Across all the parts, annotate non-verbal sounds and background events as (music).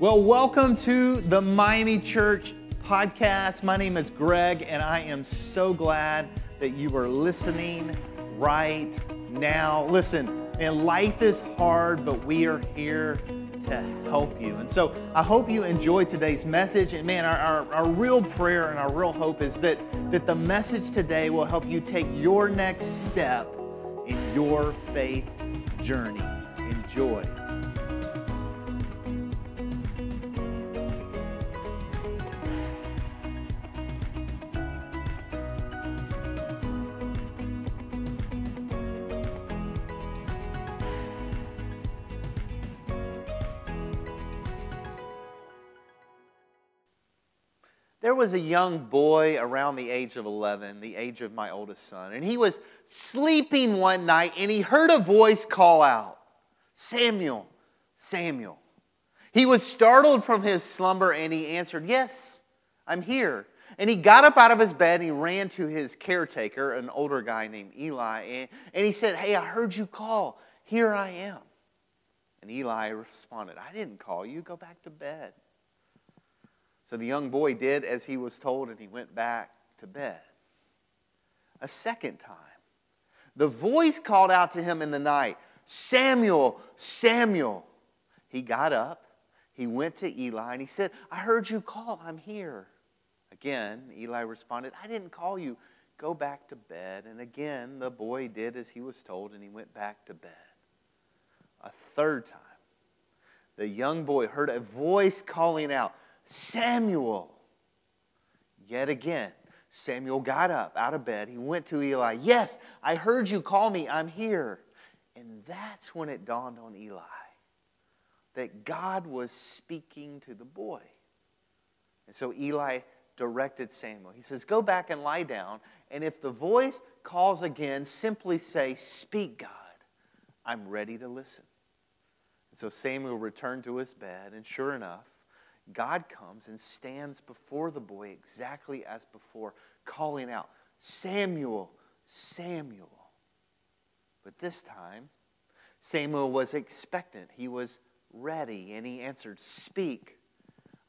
Well, welcome to the Miami Church podcast. My name is Greg, and I am so glad that you are listening right now. Listen, man, life is hard, but we are here to help you. And so I hope you enjoyed today's message. And man, our, our, our, real prayer and our real hope is that, that the message today will help you take your next step in your faith journey. Enjoy. There was a young boy around the age of 11, the age of my oldest son, and he was sleeping one night and he heard a voice call out, Samuel, Samuel. He was startled from his slumber and he answered, Yes, I'm here. And he got up out of his bed and he ran to his caretaker, an older guy named Eli, and, and he said, Hey, I heard you call. Here I am. And Eli responded, I didn't call you. Go back to bed. So the young boy did as he was told, and he went back to bed. A second time, the voice called out to him in the night, Samuel, Samuel. He got up, he went to Eli, and he said, I heard you call, I'm here. Again, Eli responded, I didn't call you. Go back to bed. And again, the boy did as he was told, and he went back to bed. A third time, the young boy heard a voice calling out, Samuel. Yet again, Samuel got up out of bed. He went to Eli. Yes, I heard you call me. I'm here. And that's when it dawned on Eli that God was speaking to the boy. And so Eli directed Samuel. He says, Go back and lie down. And if the voice calls again, simply say, Speak, God. I'm ready to listen. And so Samuel returned to his bed, and sure enough, God comes and stands before the boy exactly as before, calling out, Samuel, Samuel. But this time, Samuel was expectant. He was ready, and he answered, Speak.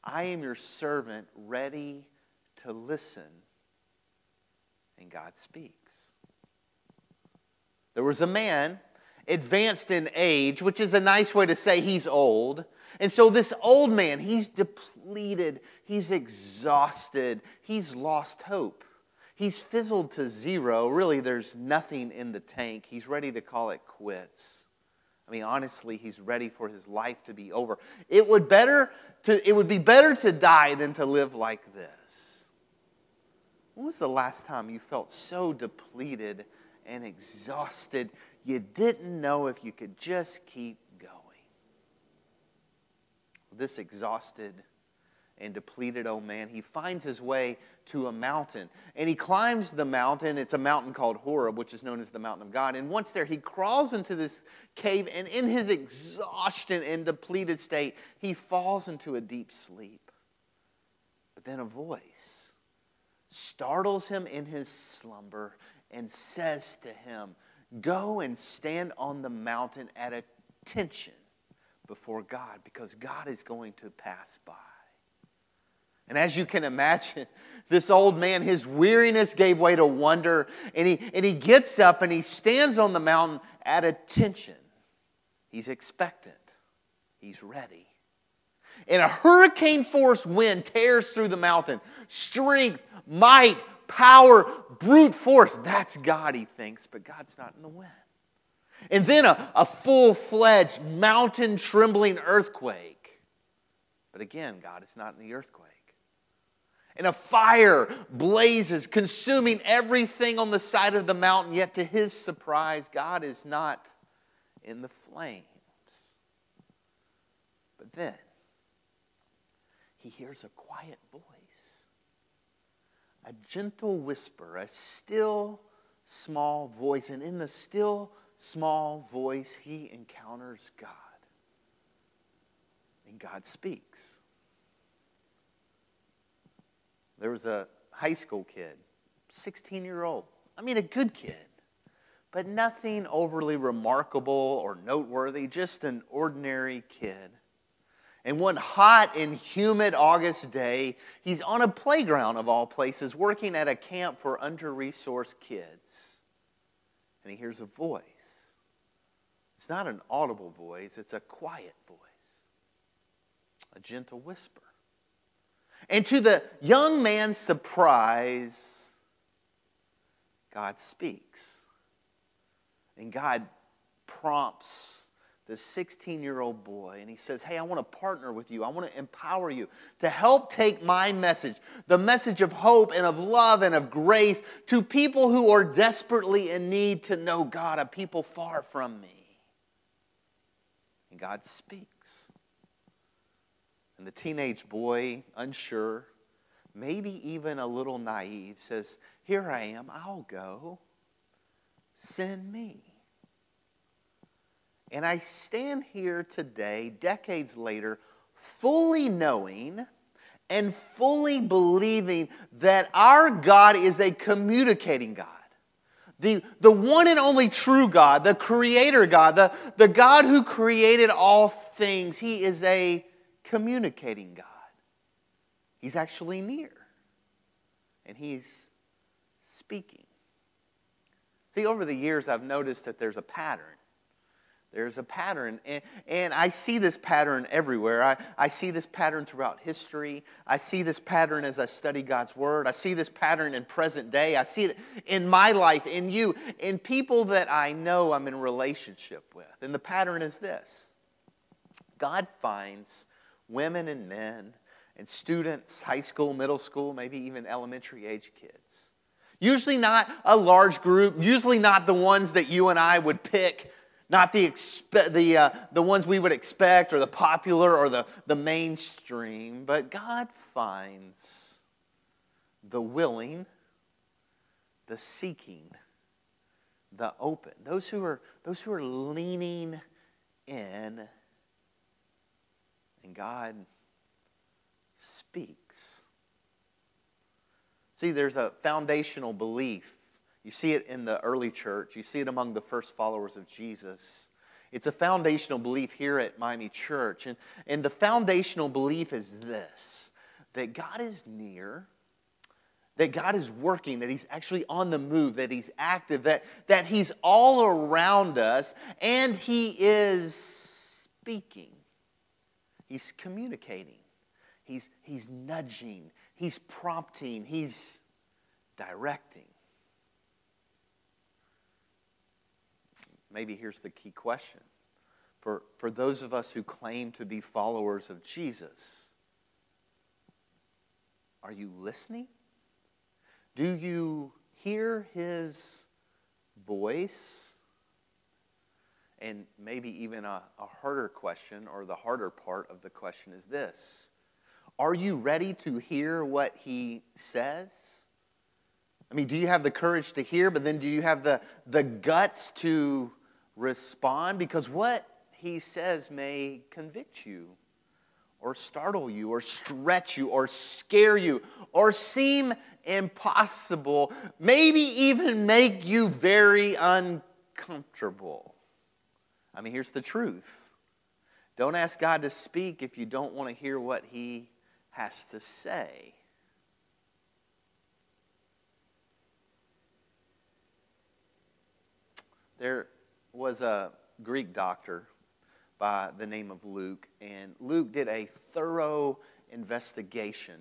I am your servant, ready to listen. And God speaks. There was a man advanced in age, which is a nice way to say he's old. And so, this old man, he's depleted, he's exhausted, he's lost hope. He's fizzled to zero. Really, there's nothing in the tank. He's ready to call it quits. I mean, honestly, he's ready for his life to be over. It would, better to, it would be better to die than to live like this. When was the last time you felt so depleted and exhausted you didn't know if you could just keep. This exhausted and depleted old man, he finds his way to a mountain. And he climbs the mountain. It's a mountain called Horeb, which is known as the mountain of God. And once there, he crawls into this cave, and in his exhaustion and depleted state, he falls into a deep sleep. But then a voice startles him in his slumber and says to him, Go and stand on the mountain at attention before God because God is going to pass by. And as you can imagine, (laughs) this old man, his weariness gave way to wonder, and he, and he gets up and he stands on the mountain at attention. He's expectant, he's ready. And a hurricane force wind tears through the mountain. Strength, might, power, brute force. That's God, he thinks, but God's not in the wind. And then a, a full fledged mountain trembling earthquake. But again, God is not in the earthquake. And a fire blazes, consuming everything on the side of the mountain, yet to his surprise, God is not in the flames. But then he hears a quiet voice a gentle whisper, a still small voice. And in the still small voice, he encounters God. And God speaks. There was a high school kid, 16 year old. I mean, a good kid, but nothing overly remarkable or noteworthy, just an ordinary kid. And one hot and humid August day, he's on a playground of all places, working at a camp for under resourced kids. And he hears a voice. It's not an audible voice, it's a quiet voice, a gentle whisper. And to the young man's surprise, God speaks. And God prompts this 16 year old boy, and he says, Hey, I want to partner with you. I want to empower you to help take my message, the message of hope and of love and of grace, to people who are desperately in need to know God, a people far from me. God speaks. And the teenage boy, unsure, maybe even a little naive, says, Here I am, I'll go. Send me. And I stand here today, decades later, fully knowing and fully believing that our God is a communicating God. The, the one and only true God, the creator God, the, the God who created all things, He is a communicating God. He's actually near, and He's speaking. See, over the years, I've noticed that there's a pattern there's a pattern. And, and I see this pattern everywhere. I, I see this pattern throughout history. I see this pattern as I study God's Word. I see this pattern in present day. I see it in my life, in you, in people that I know I'm in relationship with. And the pattern is this God finds women and men and students, high school, middle school, maybe even elementary age kids. Usually not a large group, usually not the ones that you and I would pick not the, expe- the, uh, the ones we would expect or the popular or the, the mainstream, but God finds the willing, the seeking, the open, those who are, those who are leaning in, and God speaks. See, there's a foundational belief you see it in the early church, you see it among the first followers of Jesus. It's a foundational belief here at Miami Church. And, and the foundational belief is this that God is near, that God is working, that He's actually on the move, that He's active, that, that He's all around us, and He is speaking. He's communicating, He's, he's nudging, He's prompting, He's directing. Maybe here's the key question. For, for those of us who claim to be followers of Jesus, are you listening? Do you hear his voice? And maybe even a, a harder question, or the harder part of the question is this Are you ready to hear what he says? I mean, do you have the courage to hear, but then do you have the, the guts to respond because what he says may convict you or startle you or stretch you or scare you or seem impossible, maybe even make you very uncomfortable. I mean, here's the truth don't ask God to speak if you don't want to hear what he has to say. There was a Greek doctor by the name of Luke, and Luke did a thorough investigation.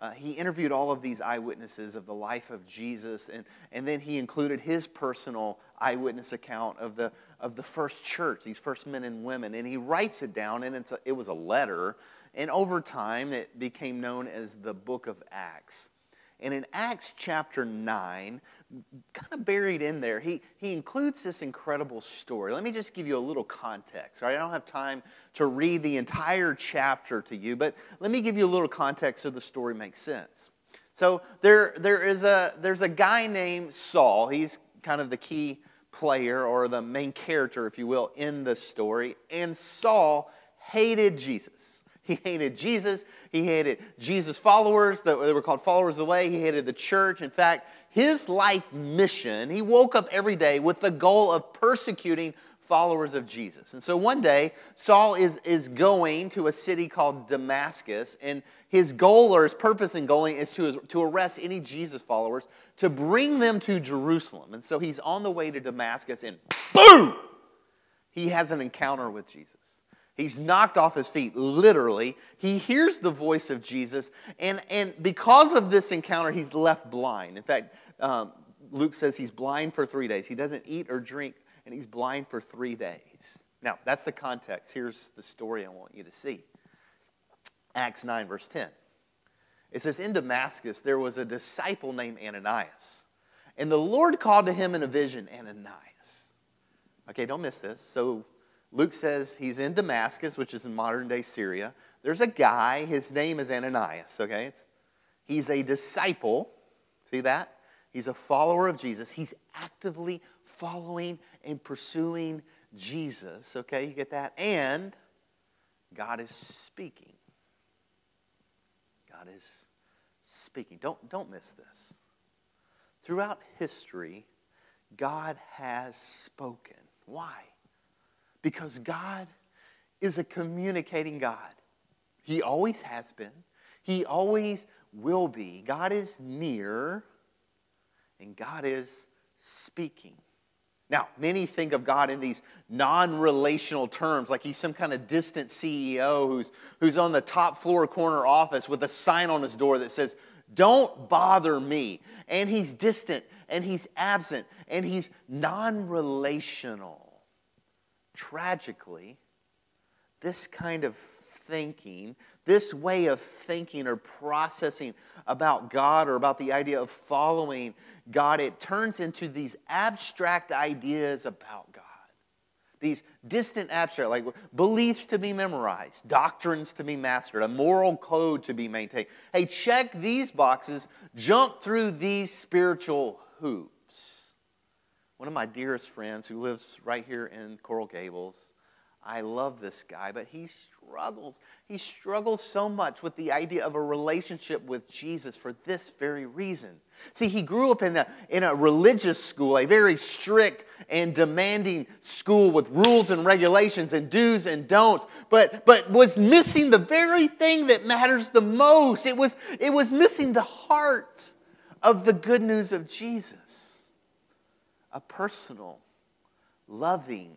Uh, he interviewed all of these eyewitnesses of the life of Jesus, and, and then he included his personal eyewitness account of the, of the first church, these first men and women. And he writes it down, and it's a, it was a letter. And over time, it became known as the book of Acts. And in Acts chapter 9, kind of buried in there, he, he includes this incredible story. Let me just give you a little context. Right? I don't have time to read the entire chapter to you, but let me give you a little context so the story makes sense. So there, there is a, there's a guy named Saul. He's kind of the key player or the main character, if you will, in the story. And Saul hated Jesus. He hated Jesus. He hated Jesus' followers. They were called followers of the way. He hated the church. In fact, his life mission, he woke up every day with the goal of persecuting followers of Jesus. And so one day, Saul is, is going to a city called Damascus, and his goal or his purpose in going is to, to arrest any Jesus followers to bring them to Jerusalem. And so he's on the way to Damascus, and boom! He has an encounter with Jesus. He's knocked off his feet, literally. He hears the voice of Jesus, and, and because of this encounter, he's left blind. In fact, um, Luke says he's blind for three days. He doesn't eat or drink and he's blind for three days. Now, that's the context. Here's the story I want you to see Acts 9, verse 10. It says, In Damascus, there was a disciple named Ananias. And the Lord called to him in a vision, Ananias. Okay, don't miss this. So Luke says he's in Damascus, which is in modern day Syria. There's a guy, his name is Ananias, okay? It's, he's a disciple. See that? He's a follower of Jesus. He's actively following and pursuing Jesus. Okay, you get that? And God is speaking. God is speaking. Don't, don't miss this. Throughout history, God has spoken. Why? Because God is a communicating God. He always has been, He always will be. God is near, and God is speaking. Now, many think of God in these non relational terms, like he's some kind of distant CEO who's, who's on the top floor corner office with a sign on his door that says, Don't bother me. And he's distant and he's absent and he's non relational. Tragically, this kind of thinking, this way of thinking or processing about God or about the idea of following God, it turns into these abstract ideas about God. These distant abstract, like beliefs to be memorized, doctrines to be mastered, a moral code to be maintained. Hey, check these boxes, jump through these spiritual hoops. One of my dearest friends who lives right here in Coral Gables, I love this guy, but he struggles. He struggles so much with the idea of a relationship with Jesus for this very reason. See, he grew up in a, in a religious school, a very strict and demanding school with rules and regulations and do's and don'ts, but, but was missing the very thing that matters the most. It was, it was missing the heart of the good news of Jesus a personal, loving,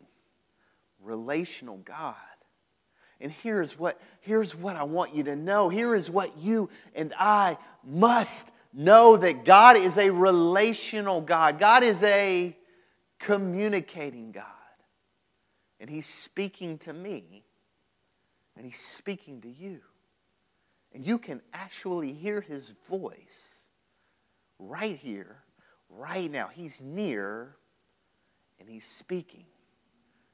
relational God. And here's what, here's what I want you to know. Here is what you and I must know that God is a relational God. God is a communicating God. And He's speaking to me, and He's speaking to you. And you can actually hear His voice right here, right now. He's near, and He's speaking.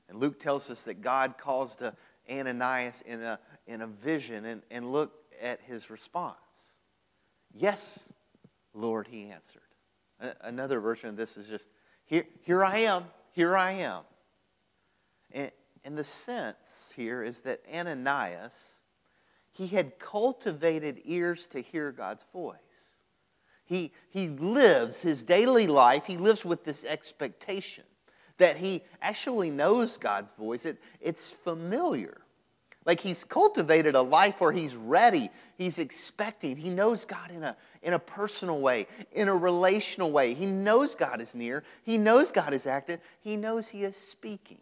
And Luke tells us that God calls to Ananias in a, in a vision and, and look at his response. Yes, Lord, he answered. Another version of this is just, here, here I am, here I am. And, and the sense here is that Ananias, he had cultivated ears to hear God's voice. He, he lives his daily life, he lives with this expectation that he actually knows God's voice. It, it's familiar. Like he's cultivated a life where he's ready, he's expecting. He knows God in a, in a personal way, in a relational way. He knows God is near, he knows God is active, he knows he is speaking.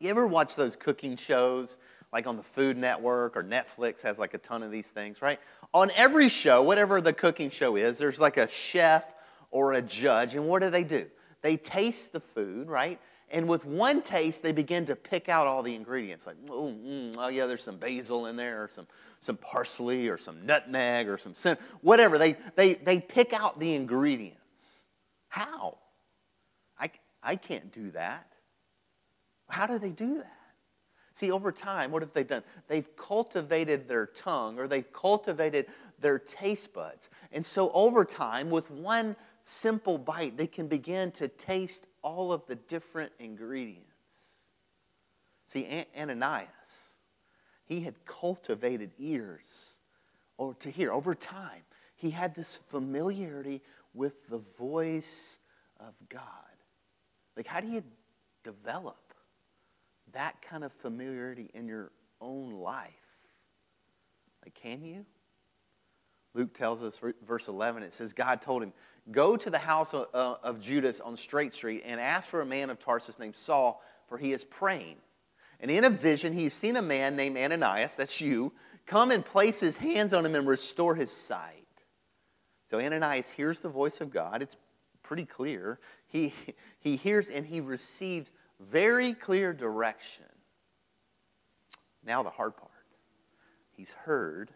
You ever watch those cooking shows? Like on the Food Network or Netflix has like a ton of these things, right? On every show, whatever the cooking show is, there's like a chef or a judge, and what do they do? They taste the food, right? And with one taste, they begin to pick out all the ingredients. Like, oh, mm, oh yeah, there's some basil in there, or some, some parsley, or some nutmeg, or some cinnamon, whatever. They, they, they pick out the ingredients. How? I, I can't do that. How do they do that? See, over time, what have they done? They've cultivated their tongue or they've cultivated their taste buds. And so, over time, with one simple bite, they can begin to taste all of the different ingredients. See, Ananias, he had cultivated ears or to hear over time. He had this familiarity with the voice of God. Like, how do you develop that kind of familiarity in your own life? Like, can you? Luke tells us, verse 11, it says, God told him, Go to the house of, Judas on Straight Street and ask for a man of Tarsus named Saul, for he is praying. And in a vision, he's seen a man named Ananias, that's you, come and place his hands on him and restore his sight. So Ananias hears the voice of God. It's pretty clear. He, he hears and he receives very clear direction. Now, the hard part. He's heard.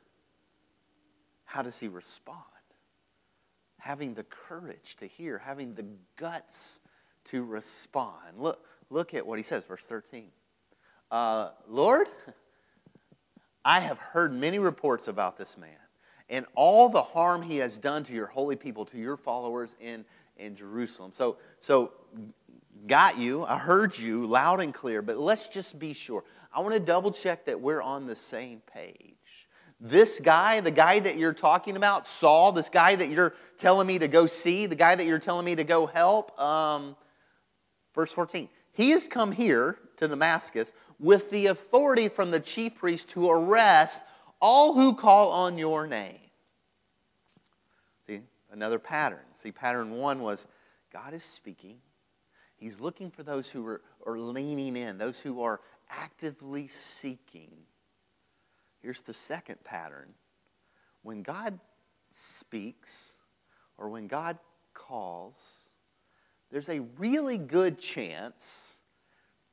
How does he respond? Having the courage to hear, having the guts to respond. Look, look at what he says, verse 13. Uh, Lord, I have heard many reports about this man and all the harm he has done to your holy people, to your followers in, in Jerusalem. So, so, got you. I heard you loud and clear, but let's just be sure. I want to double check that we're on the same page. This guy, the guy that you're talking about, Saul, this guy that you're telling me to go see, the guy that you're telling me to go help, um, verse 14, he has come here to Damascus with the authority from the chief priest to arrest all who call on your name. See, another pattern. See, pattern one was God is speaking. He's looking for those who are, are leaning in, those who are actively seeking. Here's the second pattern. When God speaks or when God calls, there's a really good chance,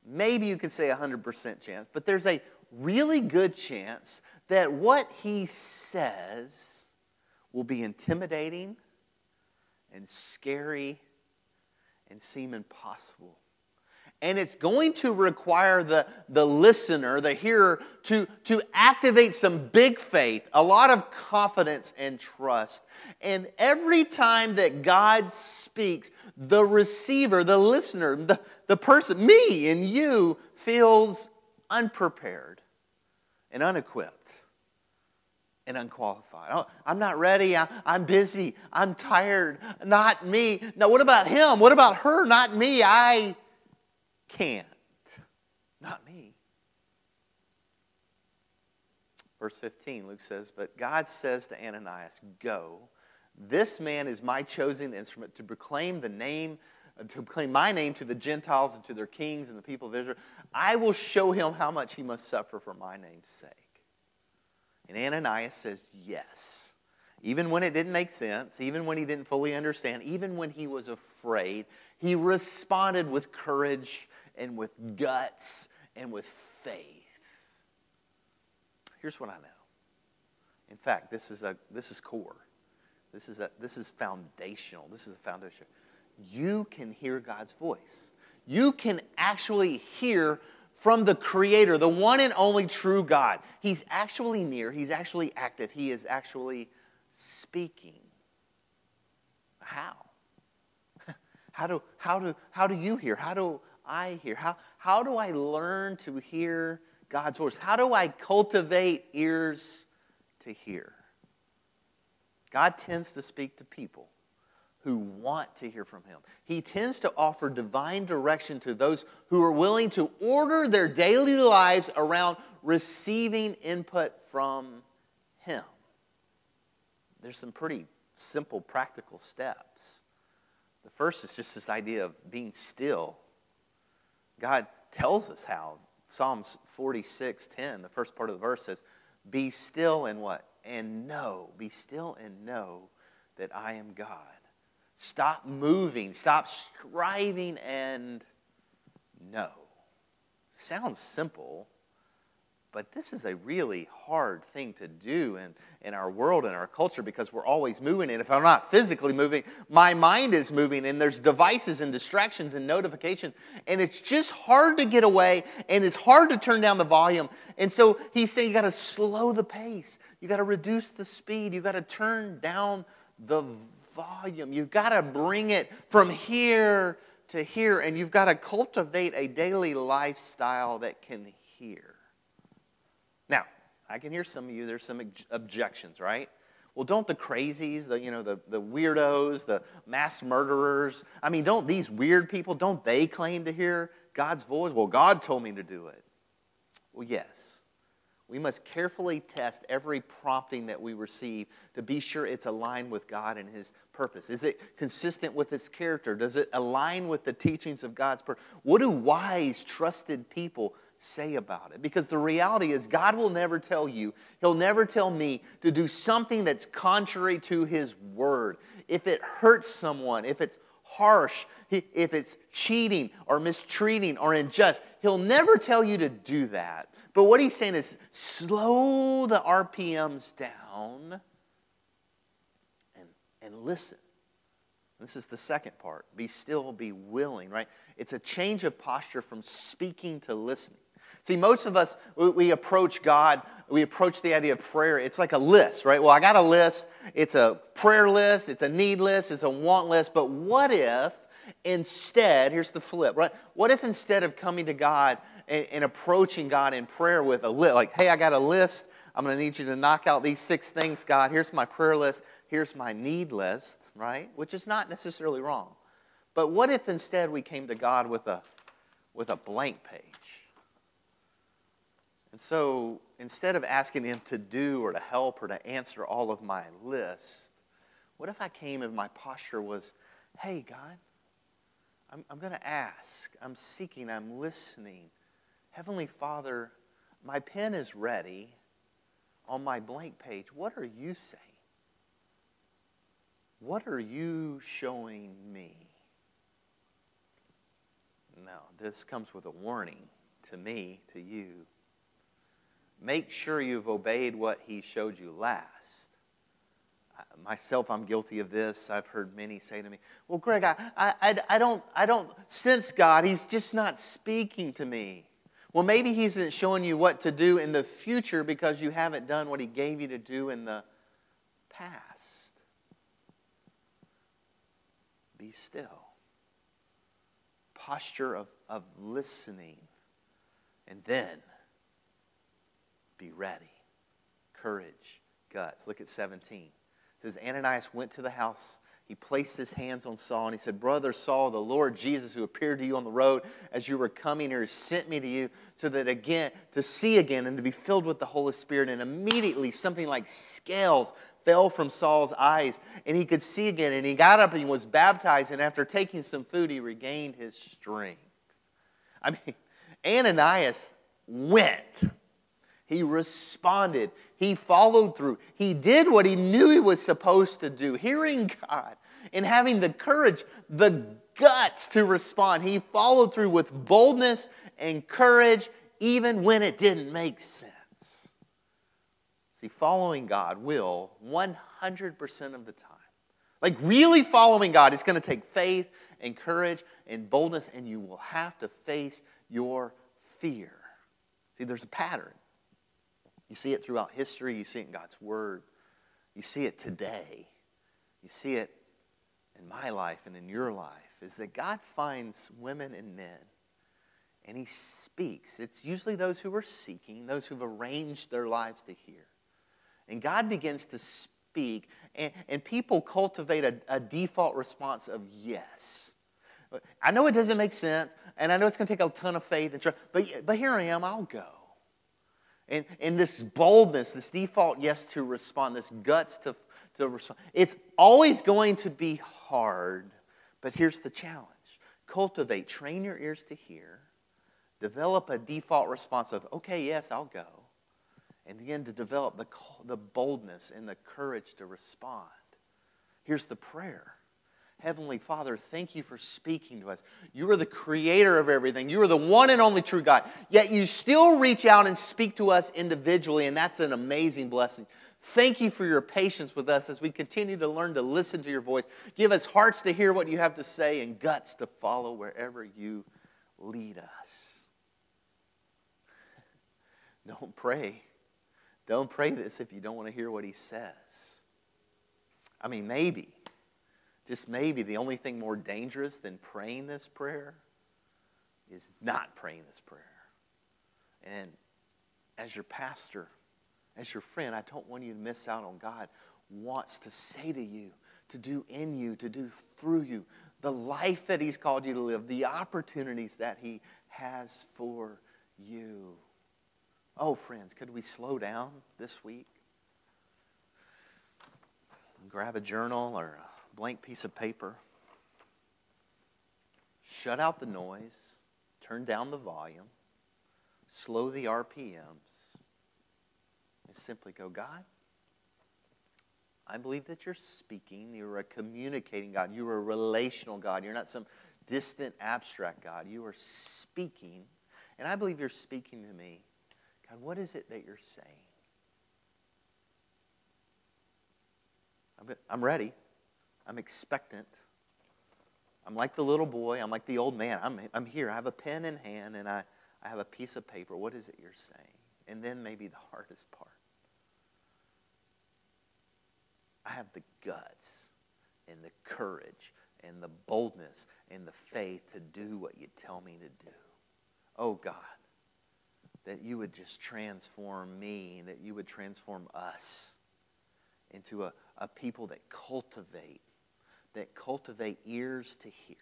maybe you could say 100% chance, but there's a really good chance that what he says will be intimidating and scary and seem impossible. And it's going to require the, the listener, the hearer, to, to activate some big faith, a lot of confidence and trust. And every time that God speaks, the receiver, the listener, the, the person, me and you, feels unprepared and unequipped and unqualified. Oh, I'm not ready. I'm busy. I'm tired. Not me. Now, what about him? What about her? Not me. I can't. Not me. Verse 15, Luke says, But God says to Ananias, Go. This man is my chosen instrument to proclaim the name to proclaim my name to the Gentiles and to their kings and the people of Israel. I will show him how much he must suffer for my name's sake. And Ananias says, Yes. Even when it didn't make sense, even when he didn't fully understand, even when he was afraid, he responded with courage and with guts and with faith. Here's what I know. In fact, this is, a, this is core. This is, a, this is foundational. This is a foundation you can hear God's voice. You can actually hear from the Creator, the one and only true God. He's actually near, He's actually active, He is actually speaking. How? (laughs) How do, how do, how do you hear? How do I hear? How, how do I learn to hear God's voice? How do I cultivate ears to hear? God tends to speak to people who want to hear from him. He tends to offer divine direction to those who are willing to order their daily lives around receiving input from him. There's some pretty simple, practical steps. The first is just this idea of being still. God tells us how. Psalms 46:10, the first part of the verse says, Be still and what? And know. Be still and know that I am God. Stop moving. Stop striving and know. Sounds simple, but this is a really hard thing to do in, in our world and our culture because we're always moving. And if I'm not physically moving, my mind is moving, and there's devices and distractions and notifications. And it's just hard to get away, and it's hard to turn down the volume. And so he's saying you got to slow the pace, you got to reduce the speed, you got to turn down the volume. You've got to bring it from here to here, and you've got to cultivate a daily lifestyle that can hear. Now, I can hear some of you, there's some objections, right? Well, don't the crazies, the, you know, the, the weirdos, the mass murderers, I mean, don't these weird people, don't they claim to hear God's voice? Well, God told me to do it. Well, yes. We must carefully test every prompting that we receive to be sure it's aligned with God and His purpose. Is it consistent with His character? Does it align with the teachings of God's purpose? What do wise, trusted people say about it? Because the reality is, God will never tell you, He'll never tell me to do something that's contrary to His word. If it hurts someone, if it's harsh, if it's cheating or mistreating or unjust, He'll never tell you to do that. But what he's saying is slow the RPMs down and, and listen. This is the second part. Be still, be willing, right? It's a change of posture from speaking to listening. See, most of us, we approach God, we approach the idea of prayer, it's like a list, right? Well, I got a list. It's a prayer list, it's a need list, it's a want list. But what if instead, here's the flip, right? What if instead of coming to God and, and approaching God in prayer with a list, like, hey, I got a list. I'm going to need you to knock out these six things, God. Here's my prayer list. Here's my need list, right? Which is not necessarily wrong. But what if instead we came to God with a, with a blank page? And so instead of asking Him to do or to help or to answer all of my list, what if I came and my posture was, hey, God, I'm, I'm going to ask, I'm seeking, I'm listening. Heavenly Father, my pen is ready on my blank page. What are you saying? What are you showing me? Now, this comes with a warning to me, to you. Make sure you've obeyed what he showed you last. Myself, I'm guilty of this. I've heard many say to me, Well, Greg, I, I, I, don't, I don't sense God. He's just not speaking to me. Well, maybe He isn't showing you what to do in the future because you haven't done what He gave you to do in the past. Be still. Posture of, of listening. And then be ready. Courage, guts. Look at 17. Says Ananias went to the house he placed his hands on Saul and he said, Brother Saul, the Lord Jesus, who appeared to you on the road as you were coming here, sent me to you so that again, to see again and to be filled with the Holy Spirit. And immediately something like scales fell from Saul's eyes and he could see again. And he got up and he was baptized. And after taking some food, he regained his strength. I mean, (laughs) Ananias went. He responded. He followed through. He did what he knew he was supposed to do, hearing God and having the courage, the guts to respond. He followed through with boldness and courage, even when it didn't make sense. See, following God will 100% of the time. Like really following God is going to take faith and courage and boldness, and you will have to face your fear. See, there's a pattern. You see it throughout history, you see it in God's Word, you see it today, you see it in my life and in your life, is that God finds women and men and He speaks. It's usually those who are seeking, those who've arranged their lives to hear. And God begins to speak, and, and people cultivate a, a default response of yes. I know it doesn't make sense, and I know it's going to take a ton of faith and trust, but, but here I am, I'll go. And, and this boldness, this default yes to respond, this guts to, to respond, it's always going to be hard. But here's the challenge cultivate, train your ears to hear, develop a default response of, okay, yes, I'll go. And begin to develop the, the boldness and the courage to respond. Here's the prayer Heavenly Father, thank you for speaking to us. You are the creator of everything. You are the one and only true God. Yet you still reach out and speak to us individually, and that's an amazing blessing. Thank you for your patience with us as we continue to learn to listen to your voice. Give us hearts to hear what you have to say and guts to follow wherever you lead us. (laughs) Don't pray. Don't pray this if you don't want to hear what he says. I mean, maybe just maybe the only thing more dangerous than praying this prayer is not praying this prayer. And as your pastor, as your friend, I don't want you to miss out on God wants to say to you, to do in you, to do through you, the life that He's called you to live, the opportunities that He has for you. Oh, friends, could we slow down this week? Grab a journal or a blank piece of paper. Shut out the noise. Turn down the volume. Slow the RPMs. And simply go, God, I believe that you're speaking. You're a communicating God. You're a relational God. You're not some distant, abstract God. You are speaking. And I believe you're speaking to me. God, what is it that you're saying? I'm ready. I'm expectant. I'm like the little boy. I'm like the old man. I'm, I'm here. I have a pen in hand and I, I have a piece of paper. What is it you're saying? And then maybe the hardest part. I have the guts and the courage and the boldness and the faith to do what you tell me to do. Oh God, that you would just transform me, that you would transform us into a, a people that cultivate, that cultivate ears to hear.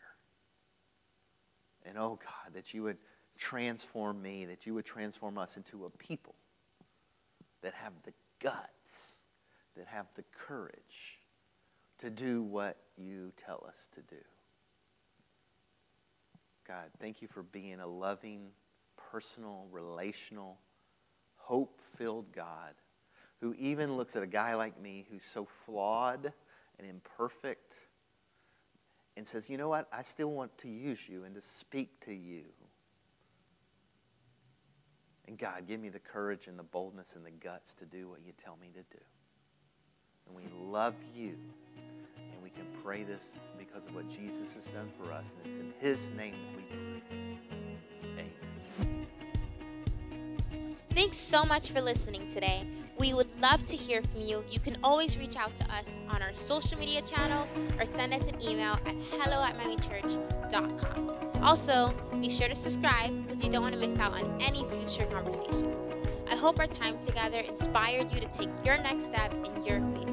And oh God, that you would transform me, that you would transform us into a people that have the guts, that have the courage to do what you tell us to do. God, thank you for being a loving, personal, relational, hope filled God who even looks at a guy like me who's so flawed and imperfect and says, you know what? I still want to use you and to speak to you. And God, give me the courage and the boldness and the guts to do what you tell me to do. And we love you. And we can pray this because of what Jesus has done for us. And it's in his name that we pray. Amen. Thanks so much for listening today. We would love to hear from you. You can always reach out to us on our social media channels or send us an email at hello at miamichurch.com. Also, be sure to subscribe because you don't want to miss out on any future conversations. I hope our time together inspired you to take your next step in your faith.